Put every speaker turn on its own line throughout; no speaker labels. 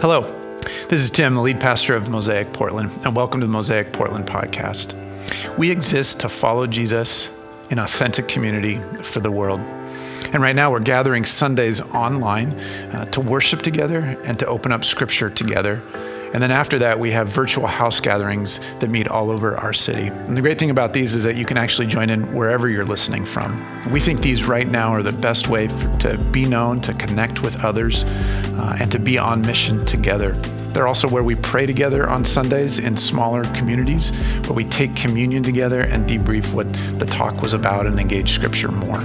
Hello, this is Tim, the lead pastor of Mosaic Portland, and welcome to the Mosaic Portland podcast. We exist to follow Jesus in authentic community for the world. And right now, we're gathering Sundays online uh, to worship together and to open up scripture together. And then after that, we have virtual house gatherings that meet all over our city. And the great thing about these is that you can actually join in wherever you're listening from. We think these right now are the best way for, to be known, to connect with others, uh, and to be on mission together. They're also where we pray together on Sundays in smaller communities, where we take communion together and debrief what the talk was about and engage scripture more.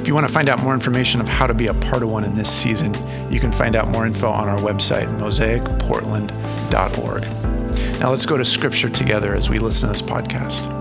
If you want to find out more information of how to be a part of one in this season, you can find out more info on our website, mosaicportland.org. Now let's go to scripture together as we listen to this podcast.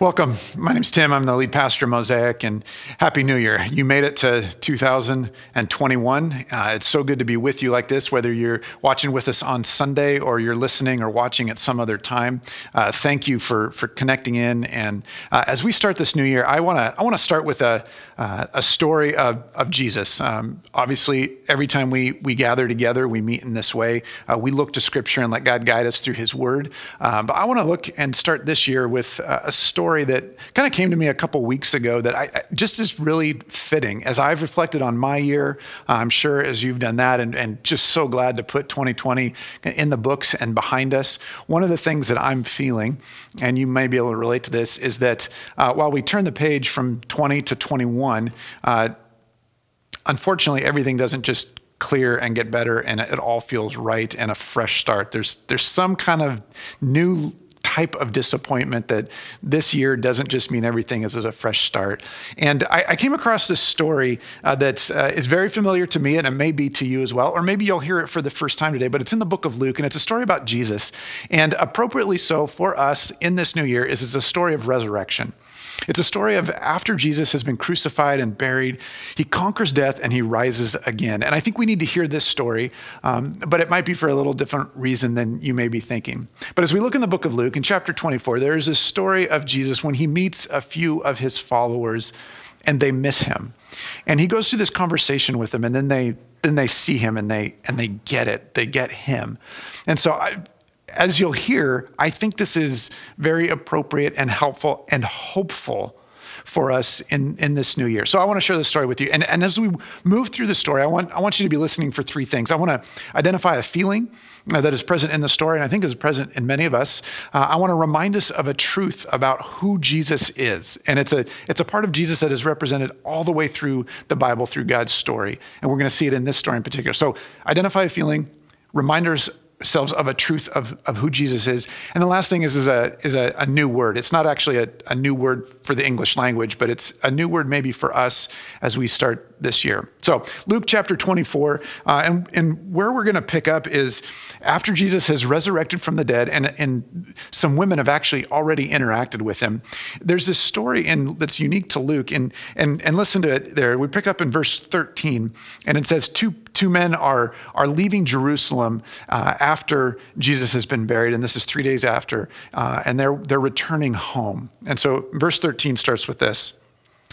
Welcome. My name's Tim. I'm the lead pastor of Mosaic, and Happy New Year. You made it to 2021. Uh, it's so good to be with you like this, whether you're watching with us on Sunday or you're listening or watching at some other time. Uh, thank you for, for connecting in. And uh, as we start this new year, I want to I wanna start with a, uh, a story of, of Jesus. Um, obviously, every time we, we gather together, we meet in this way. Uh, we look to Scripture and let God guide us through His Word. Uh, but I want to look and start this year with a story that kind of came to me a couple weeks ago that I just is really fitting as I've reflected on my year. I'm sure as you've done that, and, and just so glad to put 2020 in the books and behind us. One of the things that I'm feeling, and you may be able to relate to this, is that uh, while we turn the page from 20 to 21, uh, unfortunately, everything doesn't just clear and get better and it all feels right and a fresh start. There's there's some kind of new type of disappointment that this year doesn't just mean everything is a fresh start. And I, I came across this story uh, that uh, is very familiar to me, and it may be to you as well, or maybe you'll hear it for the first time today, but it's in the book of Luke, and it's a story about Jesus. And appropriately so for us in this new year is it's a story of resurrection. It's a story of after Jesus has been crucified and buried, he conquers death and he rises again. And I think we need to hear this story, um, but it might be for a little different reason than you may be thinking. But as we look in the book of Luke, in chapter 24, there is a story of Jesus when he meets a few of his followers and they miss him. And he goes through this conversation with them, and then they then they see him and they and they get it. They get him. And so I as you'll hear, I think this is very appropriate and helpful and hopeful for us in, in this new year. So I want to share this story with you. And, and as we move through the story, I want, I want you to be listening for three things. I want to identify a feeling that is present in the story, and I think is present in many of us. Uh, I want to remind us of a truth about who Jesus is. And it's a, it's a part of Jesus that is represented all the way through the Bible, through God's story. And we're going to see it in this story in particular. So identify a feeling, reminders ourselves of a truth of, of who Jesus is. And the last thing is, is, a, is a, a new word. It's not actually a, a new word for the English language, but it's a new word maybe for us as we start this year. So, Luke chapter 24, uh, and, and where we're going to pick up is after Jesus has resurrected from the dead, and, and some women have actually already interacted with him. There's this story in, that's unique to Luke, and, and, and listen to it there. We pick up in verse 13, and it says, Two, two men are, are leaving Jerusalem uh, after Jesus has been buried, and this is three days after, uh, and they're, they're returning home. And so, verse 13 starts with this.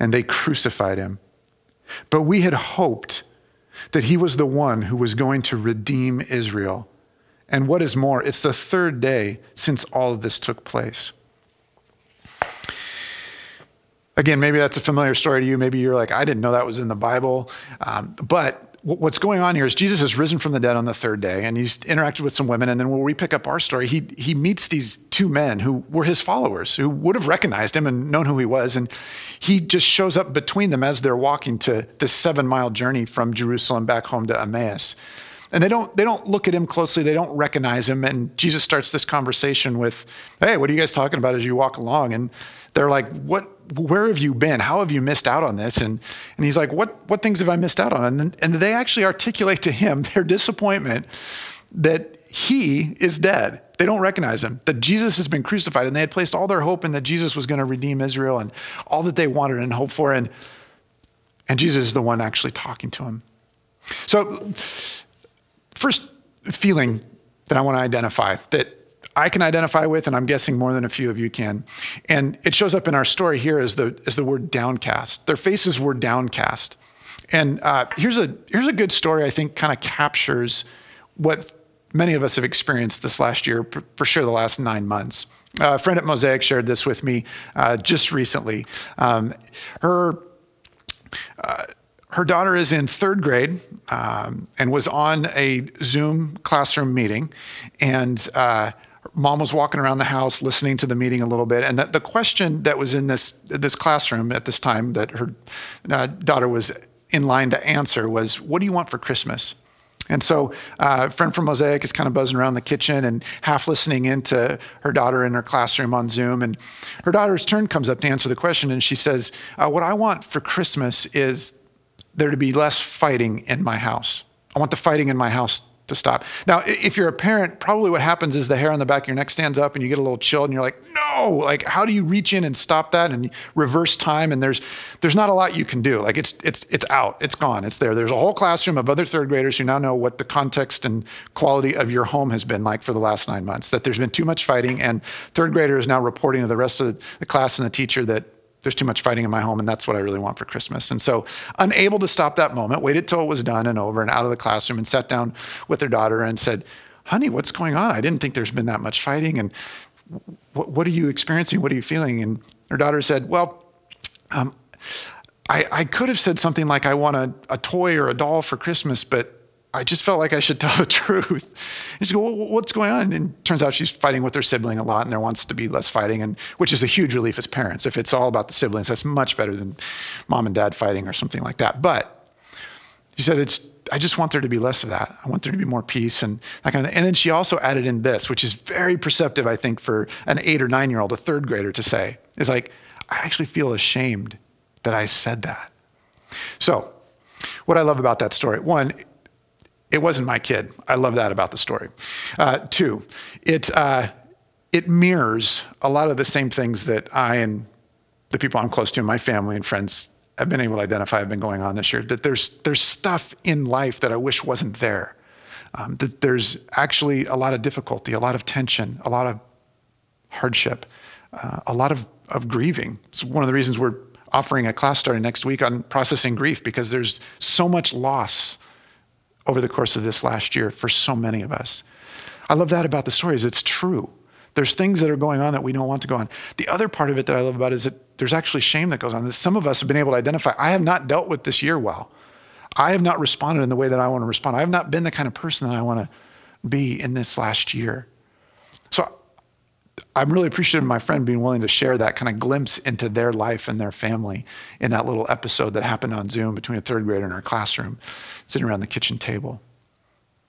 and they crucified him. But we had hoped that he was the one who was going to redeem Israel. And what is more, it's the third day since all of this took place. Again, maybe that's a familiar story to you. Maybe you're like, I didn't know that was in the Bible. Um, but what's going on here is Jesus has risen from the dead on the third day, and he's interacted with some women. And then when we pick up our story, he he meets these two men who were his followers, who would have recognized him and known who he was, and he just shows up between them as they're walking to this seven mile journey from Jerusalem back home to Emmaus. And they don't they don't look at him closely. They don't recognize him. And Jesus starts this conversation with, "Hey, what are you guys talking about as you walk along?" And they're like, "What? Where have you been? How have you missed out on this?" And and he's like, "What? What things have I missed out on?" And then, and they actually articulate to him their disappointment that he is dead. They don't recognize him. That Jesus has been crucified, and they had placed all their hope in that Jesus was going to redeem Israel and all that they wanted and hoped for. And and Jesus is the one actually talking to him. So, first feeling that I want to identify that I can identify with, and I'm guessing more than a few of you can. And it shows up in our story here as the, as the word downcast. Their faces were downcast. And uh, here's, a, here's a good story I think kind of captures what many of us have experienced this last year, for sure the last nine months. Uh, a friend at Mosaic shared this with me uh, just recently. Um, her uh, her daughter is in third grade um, and was on a Zoom classroom meeting, and uh, mom was walking around the house listening to the meeting a little bit and the, question that was in this this classroom at this time that her uh, daughter was in line to answer was what do you want for christmas? And so uh, a friend from mosaic is kind of buzzing around the kitchen and half listening into her daughter in her classroom on zoom and her daughter's turn comes up to answer the question and she says uh, what i want for christmas is there to be less fighting in my house. I want the fighting in my house to stop. Now, if you're a parent, probably what happens is the hair on the back of your neck stands up and you get a little chilled and you're like, no, like how do you reach in and stop that and reverse time? And there's there's not a lot you can do. Like it's it's it's out, it's gone, it's there. There's a whole classroom of other third graders who now know what the context and quality of your home has been like for the last nine months. That there's been too much fighting, and third grader is now reporting to the rest of the class and the teacher that there's too much fighting in my home, and that's what I really want for Christmas. And so, unable to stop that moment, waited till it was done and over and out of the classroom and sat down with her daughter and said, Honey, what's going on? I didn't think there's been that much fighting. And what, what are you experiencing? What are you feeling? And her daughter said, Well, um, I, I, could have said something like, I want a, a toy or a doll for Christmas, but I just felt like I should tell the truth. And she goes, well, what's going on? And turns out she's fighting with her sibling a lot and there wants to be less fighting, and which is a huge relief as parents. If it's all about the siblings, that's much better than mom and dad fighting or something like that. But she said, it's, I just want there to be less of that. I want there to be more peace and that kind of thing. And then she also added in this, which is very perceptive, I think, for an eight or nine year old, a third grader to say, is like, I actually feel ashamed that I said that. So, what I love about that story, one, it wasn't my kid. I love that about the story. Uh, two, it, uh, it mirrors a lot of the same things that I and the people I'm close to, my family and friends, have been able to identify have been going on this year. That there's, there's stuff in life that I wish wasn't there. Um, that there's actually a lot of difficulty, a lot of tension, a lot of hardship, uh, a lot of, of grieving. It's one of the reasons we're offering a class starting next week on processing grief because there's so much loss over the course of this last year for so many of us. I love that about the story is it's true. There's things that are going on that we don't want to go on. The other part of it that I love about it is that there's actually shame that goes on. Some of us have been able to identify, I have not dealt with this year well. I have not responded in the way that I want to respond. I have not been the kind of person that I want to be in this last year. I'm really appreciative of my friend being willing to share that kind of glimpse into their life and their family in that little episode that happened on Zoom between a third grader in our classroom, sitting around the kitchen table.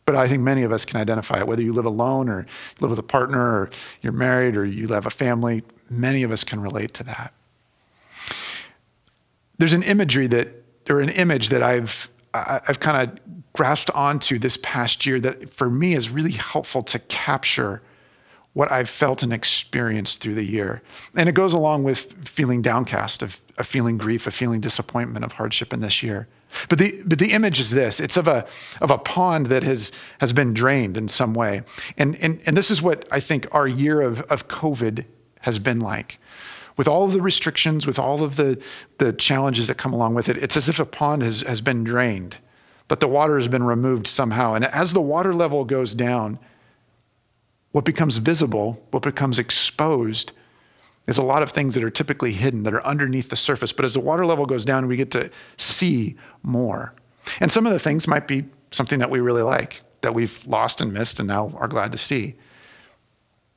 But I think many of us can identify it, whether you live alone or live with a partner or you're married or you have a family, many of us can relate to that. There's an imagery that, or an image that I've, I've kind of grasped onto this past year that for me is really helpful to capture what I've felt and experienced through the year. And it goes along with feeling downcast, of, of feeling grief, of feeling disappointment, of hardship in this year. But the, but the image is this it's of a, of a pond that has, has been drained in some way. And, and, and this is what I think our year of, of COVID has been like. With all of the restrictions, with all of the, the challenges that come along with it, it's as if a pond has, has been drained, but the water has been removed somehow. And as the water level goes down, what becomes visible, what becomes exposed, is a lot of things that are typically hidden, that are underneath the surface. But as the water level goes down, we get to see more. And some of the things might be something that we really like, that we've lost and missed and now are glad to see.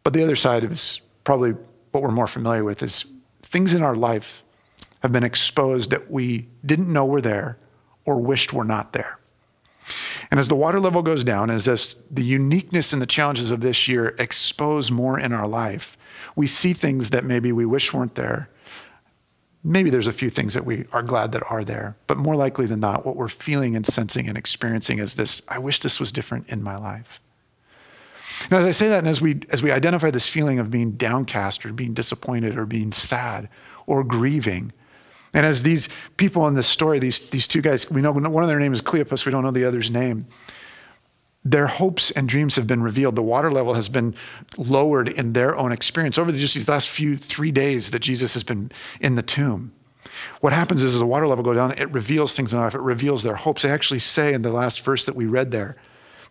But the other side is probably what we're more familiar with is things in our life have been exposed that we didn't know were there or wished were not there. And as the water level goes down, as this, the uniqueness and the challenges of this year expose more in our life, we see things that maybe we wish weren't there. Maybe there's a few things that we are glad that are there, but more likely than not, what we're feeling and sensing and experiencing is this I wish this was different in my life. Now, as I say that, and as we, as we identify this feeling of being downcast or being disappointed or being sad or grieving, and as these people in this story, these, these two guys, we know one of their name is Cleopas, we don't know the other's name. Their hopes and dreams have been revealed. The water level has been lowered in their own experience over just these last few three days that Jesus has been in the tomb. What happens is, as the water level go down, it reveals things in life. It reveals their hopes. They actually say in the last verse that we read there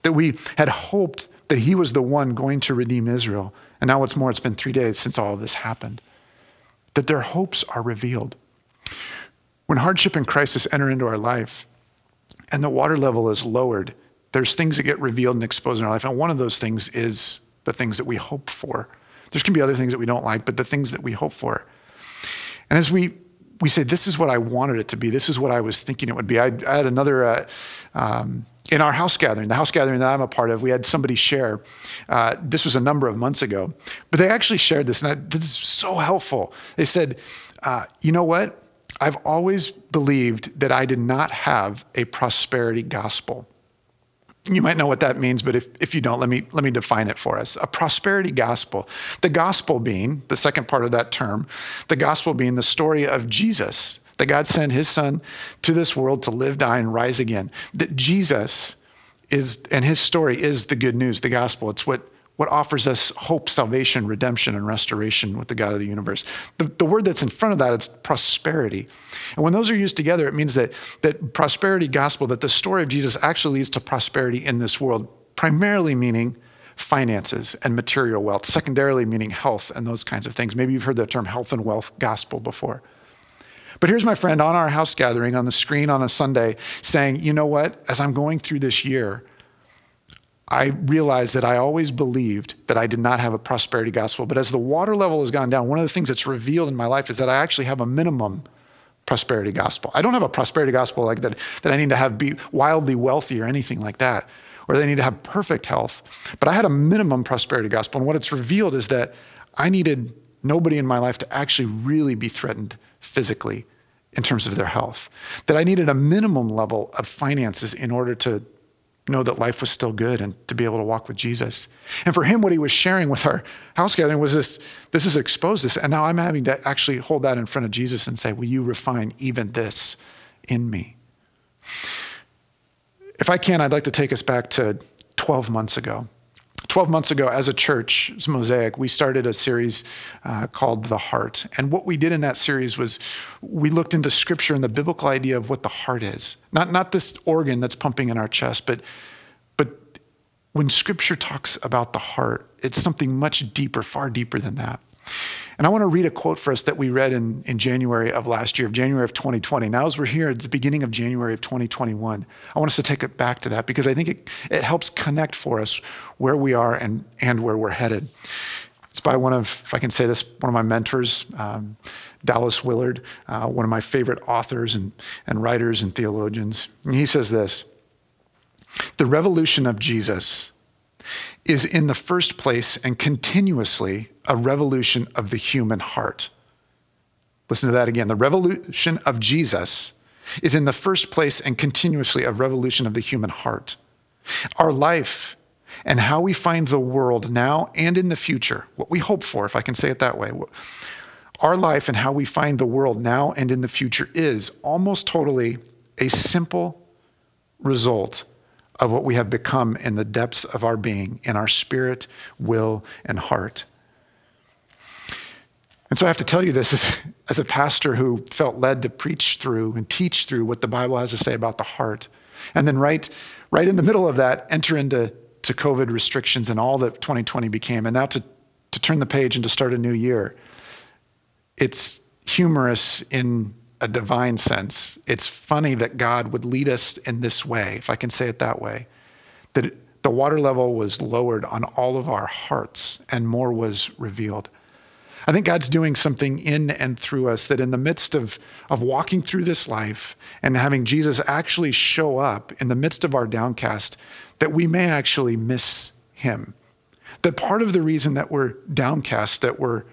that we had hoped that he was the one going to redeem Israel. And now, what's more, it's been three days since all of this happened. That their hopes are revealed. When hardship and crisis enter into our life and the water level is lowered, there's things that get revealed and exposed in our life. And one of those things is the things that we hope for. There's going to be other things that we don't like, but the things that we hope for. And as we we say, this is what I wanted it to be. This is what I was thinking it would be. I, I had another uh, um, in our house gathering, the house gathering that I'm a part of, we had somebody share. Uh, this was a number of months ago, but they actually shared this, and I, this is so helpful. They said, uh, "You know what? I've always believed that I did not have a prosperity gospel." You might know what that means, but if, if you don't, let me, let me define it for us. A prosperity gospel. The gospel being, the second part of that term, the gospel being the story of Jesus, that God sent his son to this world to live, die, and rise again. That Jesus is, and his story is the good news, the gospel. It's what, what offers us hope, salvation, redemption, and restoration with the God of the universe. The, the word that's in front of that is prosperity. And when those are used together, it means that, that prosperity gospel, that the story of Jesus actually leads to prosperity in this world, primarily meaning finances and material wealth, secondarily meaning health and those kinds of things. Maybe you've heard the term health and wealth gospel before. But here's my friend on our house gathering on the screen on a Sunday saying, you know what? As I'm going through this year, I realized that I always believed that I did not have a prosperity gospel. But as the water level has gone down, one of the things that's revealed in my life is that I actually have a minimum prosperity gospel. I don't have a prosperity gospel like that, that I need to have be wildly wealthy or anything like that, or they need to have perfect health. But I had a minimum prosperity gospel. And what it's revealed is that I needed nobody in my life to actually really be threatened physically in terms of their health. That I needed a minimum level of finances in order to know that life was still good and to be able to walk with Jesus. And for him, what he was sharing with our house gathering was this this is exposed this. And now I'm having to actually hold that in front of Jesus and say, Will you refine even this in me? If I can, I'd like to take us back to 12 months ago. 12 months ago, as a church, as Mosaic, we started a series uh, called The Heart. And what we did in that series was we looked into scripture and the biblical idea of what the heart is. Not, not this organ that's pumping in our chest, but, but when scripture talks about the heart, it's something much deeper, far deeper than that. And I want to read a quote for us that we read in, in January of last year, of January of 2020. Now, as we're here at the beginning of January of 2021, I want us to take it back to that because I think it, it helps connect for us where we are and, and where we're headed. It's by one of, if I can say this, one of my mentors, um, Dallas Willard, uh, one of my favorite authors and, and writers and theologians. And he says this The revolution of Jesus is in the first place and continuously a revolution of the human heart. Listen to that again. The revolution of Jesus is in the first place and continuously a revolution of the human heart. Our life and how we find the world now and in the future, what we hope for, if I can say it that way, our life and how we find the world now and in the future is almost totally a simple result of what we have become in the depths of our being, in our spirit, will, and heart. And so I have to tell you this as, as a pastor who felt led to preach through and teach through what the Bible has to say about the heart. And then right, right in the middle of that, enter into to COVID restrictions and all that 2020 became, and now to, to turn the page and to start a new year. it's humorous in a divine sense. It's funny that God would lead us in this way, if I can say it that way, that the water level was lowered on all of our hearts and more was revealed. I think God's doing something in and through us that in the midst of, of walking through this life and having Jesus actually show up in the midst of our downcast, that we may actually miss him. That part of the reason that we're downcast, that we're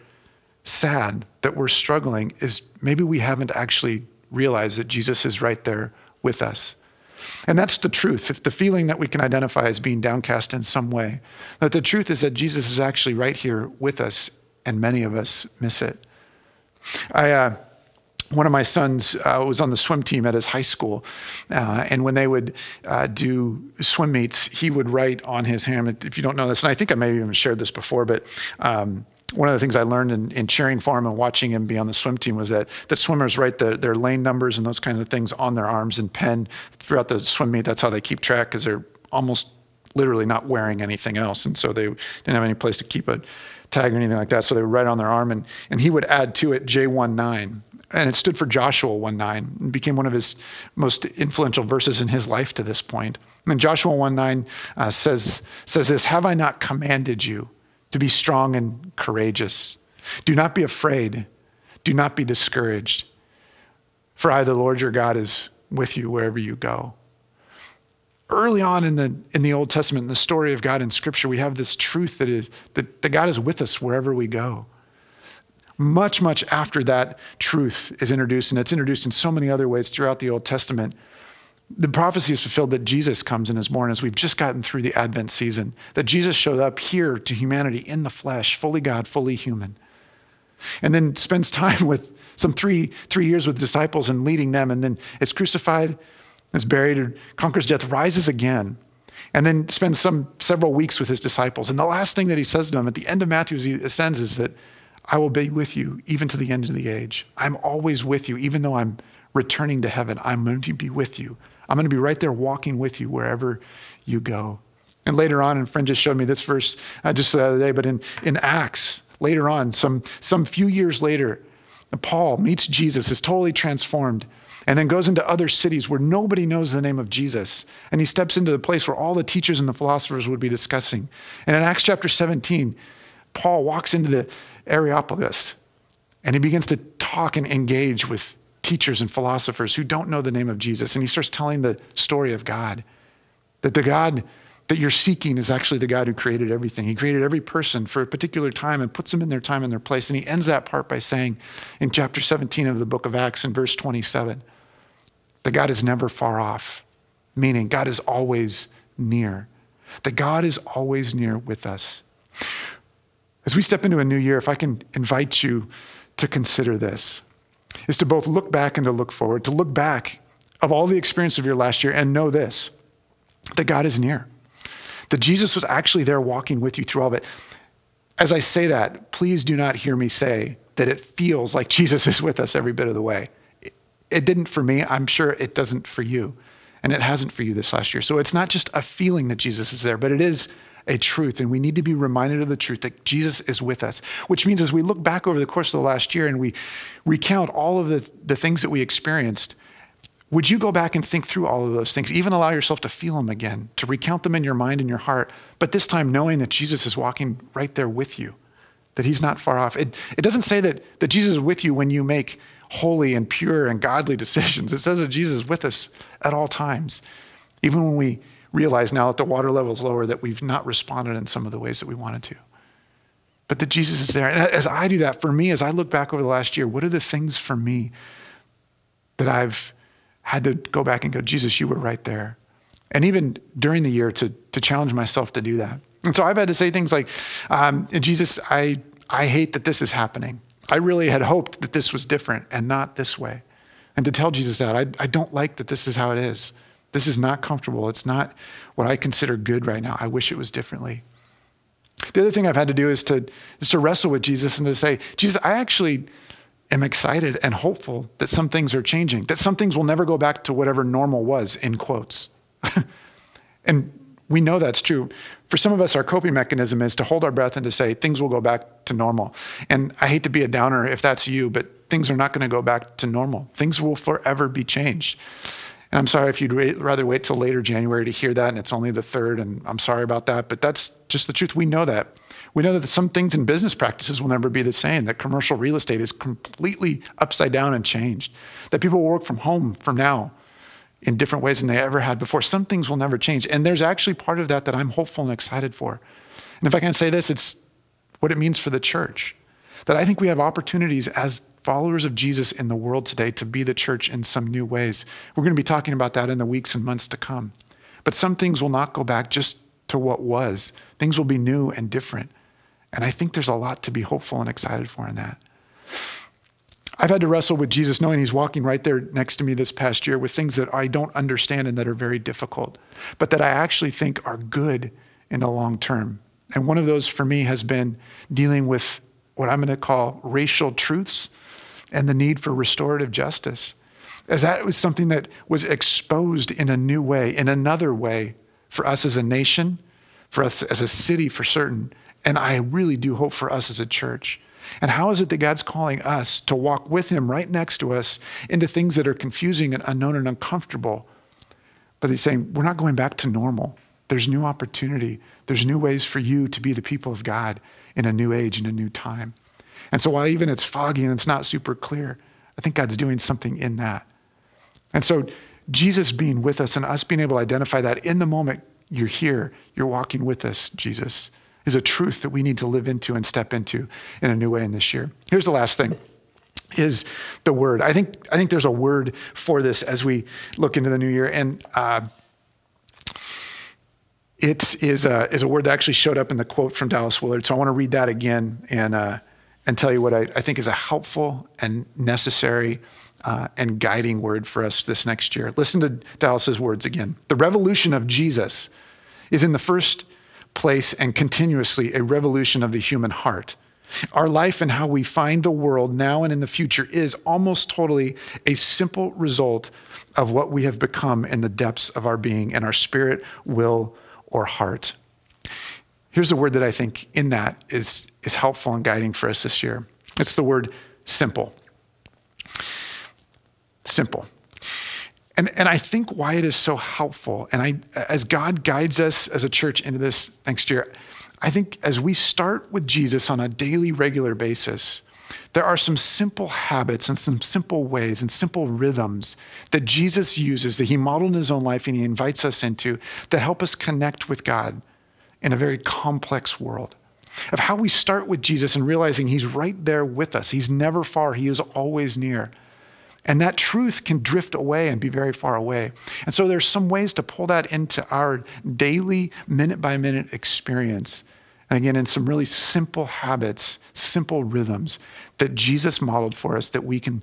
sad, that we're struggling, is maybe we haven't actually realized that Jesus is right there with us. And that's the truth. If the feeling that we can identify as being downcast in some way, that the truth is that Jesus is actually right here with us, and many of us miss it. I, uh, one of my sons uh, was on the swim team at his high school, uh, and when they would uh, do swim meets, he would write on his hand. If you don't know this, and I think I may have even shared this before, but um, one of the things I learned in, in, cheering for him and watching him be on the swim team was that the swimmers write the, their lane numbers and those kinds of things on their arms and pen throughout the swim meet. That's how they keep track because they're almost literally not wearing anything else, and so they didn't have any place to keep a tag or anything like that. So they would write on their arm, and and he would add to it J19, and it stood for Joshua 1:9. It became one of his most influential verses in his life to this point. And Joshua 1:9 uh, says says this: "Have I not commanded you?" To be strong and courageous. Do not be afraid. Do not be discouraged. For I, the Lord your God, is with you wherever you go. Early on in the, in the Old Testament, in the story of God in Scripture, we have this truth that, is, that, that God is with us wherever we go. Much, much after that truth is introduced, and it's introduced in so many other ways throughout the Old Testament, the prophecy is fulfilled that Jesus comes and is born as we've just gotten through the Advent season, that Jesus showed up here to humanity in the flesh, fully God, fully human. And then spends time with some three, three years with disciples and leading them, and then is crucified, is buried, and conquers death, rises again, and then spends some several weeks with his disciples. And the last thing that he says to them at the end of Matthew as he ascends is that I will be with you even to the end of the age. I'm always with you, even though I'm returning to heaven. I'm going to be with you I'm going to be right there walking with you wherever you go. And later on, and friend just showed me this verse uh, just the other day, but in, in Acts, later on, some, some few years later, Paul meets Jesus, is totally transformed, and then goes into other cities where nobody knows the name of Jesus. And he steps into the place where all the teachers and the philosophers would be discussing. And in Acts chapter 17, Paul walks into the Areopagus and he begins to talk and engage with teachers and philosophers who don't know the name of Jesus. And he starts telling the story of God that the God that you're seeking is actually the God who created everything. He created every person for a particular time and puts them in their time and their place. And he ends that part by saying in chapter 17 of the book of Acts, in verse 27, that God is never far off, meaning God is always near, that God is always near with us. As we step into a new year, if I can invite you to consider this is to both look back and to look forward, to look back of all the experience of your last year and know this that God is near, that Jesus was actually there walking with you through all of it. As I say that, please do not hear me say that it feels like Jesus is with us every bit of the way. It, didn't for me. I'm sure it doesn't for you. And it hasn't for you this last year. So it's not just a feeling that Jesus is there, but it is a truth. And we need to be reminded of the truth that Jesus is with us, which means as we look back over the course of the last year and we recount all of the, the things that we experienced, would you go back and think through all of those things? Even allow yourself to feel them again, to recount them in your mind and your heart, but this time knowing that Jesus is walking right there with you, that he's not far off. It, it doesn't say that, that Jesus is with you when you make holy and pure and godly decisions. It says that Jesus is with us at all times, even when we realize now that the water level is lower that we've not responded in some of the ways that we wanted to. But that Jesus is there. And as I do that, for me, as I look back over the last year, what are the things for me that I've had to go back and go, Jesus, you were right there. And even during the year to, to challenge myself to do that. And so I've had to say things like, um, Jesus, I, I hate that this is happening. I really had hoped that this was different and not this way. And to tell Jesus that, I, I don't like that this is how it is. This is not comfortable. It's not what I consider good right now. I wish it was differently. The other thing I've had to do is to, is to wrestle with Jesus and to say, Jesus, I actually am excited and hopeful that some things are changing, that some things will never go back to whatever normal was, in quotes. and We know that's true. For some of us, our coping mechanism is to hold our breath and to say things will go back to normal. And I hate to be a downer if that's you, but things are not going to go back to normal. Things will forever be changed. And I'm sorry if you'd rather wait till later January to hear that, and it's only the third, and I'm sorry about that, but that's just the truth. We know that. We know that some things in business practices will never be the same, that commercial real estate is completely upside down and changed, that people will work from home from now in different ways than they ever had before. Some things will never change. And there's actually part of that that I'm hopeful and excited for. And if I can say this, it's what it means for the church. That I think we have opportunities as followers of Jesus in the world today to be the church in some new ways. We're going to be talking about that in the weeks and months to come. But some things will not go back just to what was, things will be new and different. And I think there's a lot to be hopeful and excited for in that. I've had to wrestle with Jesus knowing he's walking right there next to me this past year with things that I don't understand and that are very difficult, but that I actually think are good in the long term. And one of those for me has been dealing with what I'm going to call racial truths and the need for restorative justice. As that was something that was exposed in a new way, in another way for us as a nation, for us as a city for certain, and I really do hope for us as a church. And how is it that God's calling us to walk with Him right next to us into things that are confusing and unknown and uncomfortable? But He's saying, we're not going back to normal. There's new opportunity. There's new ways for you to be the people of God in a new age, in a new time. And so while even it's foggy and it's not super clear, I think God's doing something in that. And so Jesus being with us and us being able to identify that in the moment you're here, you're walking with us, Jesus, is a truth that we need to live into and step into in a new way in this year. Here's the last thing is the word. I think I think there's a word for this as we look into the new year, and uh, it is a, is a word that actually showed up in the quote from Dallas Willard. So I want to read that again and uh, and tell you what I, I, think is a helpful and necessary uh, and guiding word for us this next year. Listen to Dallas's words again. The revolution of Jesus is in the first place and continuously a revolution of the human heart. Our life and how we find the world now and in the future is almost totally a simple result of what we have become in the depths of our being in our spirit, will, or heart. Here's a word that I think in that is, is helpful and guiding for us this year. It's the word simple. Simple. And, and I think why it is so helpful, and I, as God guides us as a church into this next year, I think as we start with Jesus on a daily, regular basis, there are some simple habits and some simple ways and simple rhythms that Jesus uses that he modeled in his own life and he invites us into that help us connect with God in a very complex world. Of how we start with Jesus and realizing he's right there with us. He's never far, he is always near. And that truth can drift away and be very far away. And so there's some ways to pull that into our daily, minute by minute experience. And again, in some really simple habits, simple rhythms that Jesus modeled for us that we can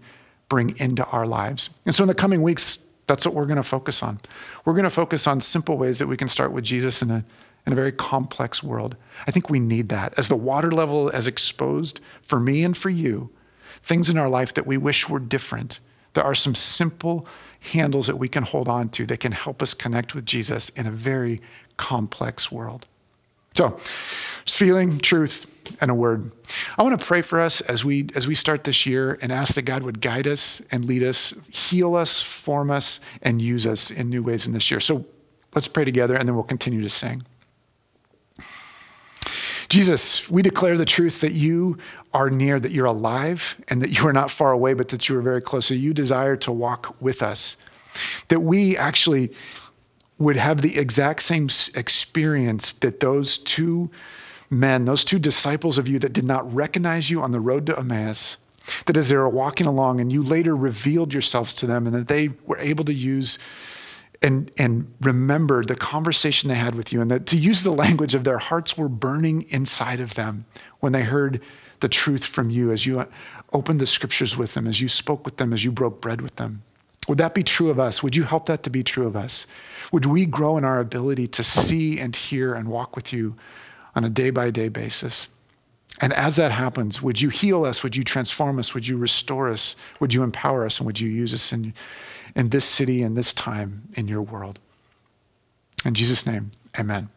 bring into our lives. And so in the coming weeks, that's what we're going to focus on. We're going to focus on simple ways that we can start with Jesus in a, in a very complex world. I think we need that. As the water level has exposed for me and for you, things in our life that we wish were different there are some simple handles that we can hold on to that can help us connect with Jesus in a very complex world. So, it's feeling, truth, and a word. I want to pray for us as we as we start this year and ask that God would guide us and lead us, heal us, form us, and use us in new ways in this year. So let's pray together and then we'll continue to sing. Jesus, we declare the truth that you are near, that you're alive, and that you are not far away, but that you are very close. So you desire to walk with us. That we actually would have the exact same experience that those two men, those two disciples of you that did not recognize you on the road to Emmaus, that as they were walking along and you later revealed yourselves to them and that they were able to use and, and remember the conversation they had with you, and that to use the language of their hearts were burning inside of them when they heard the truth from you as you uh, opened the scriptures with them, as you spoke with them, as you broke bread with them. Would that be true of us? Would you help that to be true of us? Would we grow in our ability to see and hear and walk with you on a day by day basis? And as that happens, would you heal us? Would you transform us? Would you restore us? Would you empower us? And would you use us in, in this city and this time in your world? In Jesus' name, Amen.